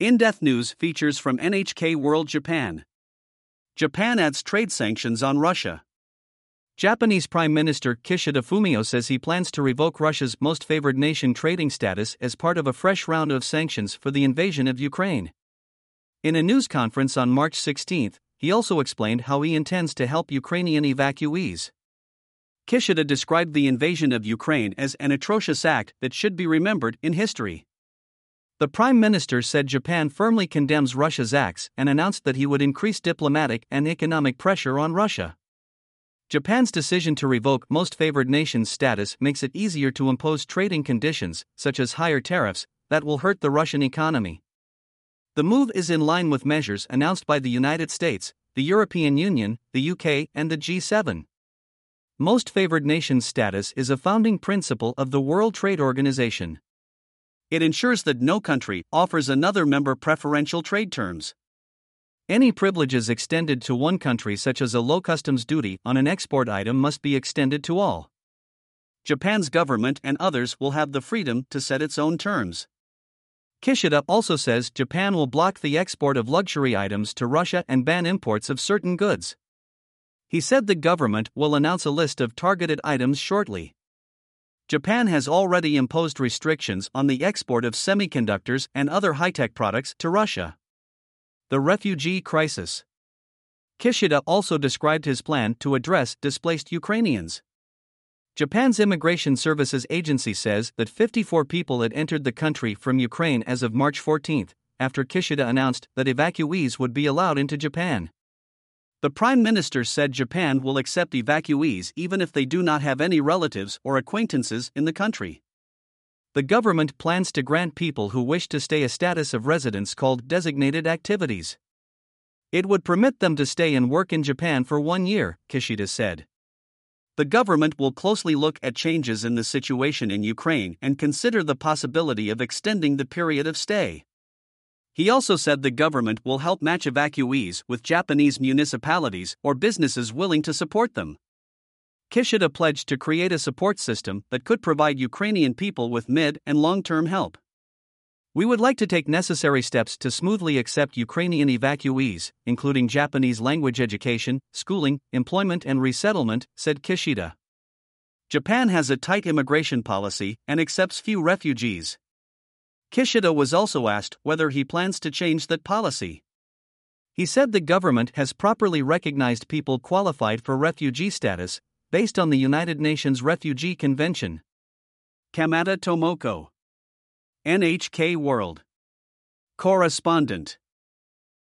In Depth News features from NHK World Japan. Japan adds trade sanctions on Russia. Japanese Prime Minister Kishida Fumio says he plans to revoke Russia's most favored nation trading status as part of a fresh round of sanctions for the invasion of Ukraine. In a news conference on March 16, he also explained how he intends to help Ukrainian evacuees. Kishida described the invasion of Ukraine as an atrocious act that should be remembered in history. The Prime Minister said Japan firmly condemns Russia's acts and announced that he would increase diplomatic and economic pressure on Russia. Japan's decision to revoke most favored nations status makes it easier to impose trading conditions, such as higher tariffs, that will hurt the Russian economy. The move is in line with measures announced by the United States, the European Union, the UK, and the G7. Most favored nations status is a founding principle of the World Trade Organization. It ensures that no country offers another member preferential trade terms. Any privileges extended to one country, such as a low customs duty on an export item, must be extended to all. Japan's government and others will have the freedom to set its own terms. Kishida also says Japan will block the export of luxury items to Russia and ban imports of certain goods. He said the government will announce a list of targeted items shortly. Japan has already imposed restrictions on the export of semiconductors and other high tech products to Russia. The refugee crisis. Kishida also described his plan to address displaced Ukrainians. Japan's Immigration Services Agency says that 54 people had entered the country from Ukraine as of March 14, after Kishida announced that evacuees would be allowed into Japan. The Prime Minister said Japan will accept evacuees even if they do not have any relatives or acquaintances in the country. The government plans to grant people who wish to stay a status of residence called designated activities. It would permit them to stay and work in Japan for one year, Kishida said. The government will closely look at changes in the situation in Ukraine and consider the possibility of extending the period of stay. He also said the government will help match evacuees with Japanese municipalities or businesses willing to support them. Kishida pledged to create a support system that could provide Ukrainian people with mid and long term help. We would like to take necessary steps to smoothly accept Ukrainian evacuees, including Japanese language education, schooling, employment, and resettlement, said Kishida. Japan has a tight immigration policy and accepts few refugees. Kishida was also asked whether he plans to change that policy. He said the government has properly recognized people qualified for refugee status, based on the United Nations Refugee Convention. Kamada Tomoko, NHK World Correspondent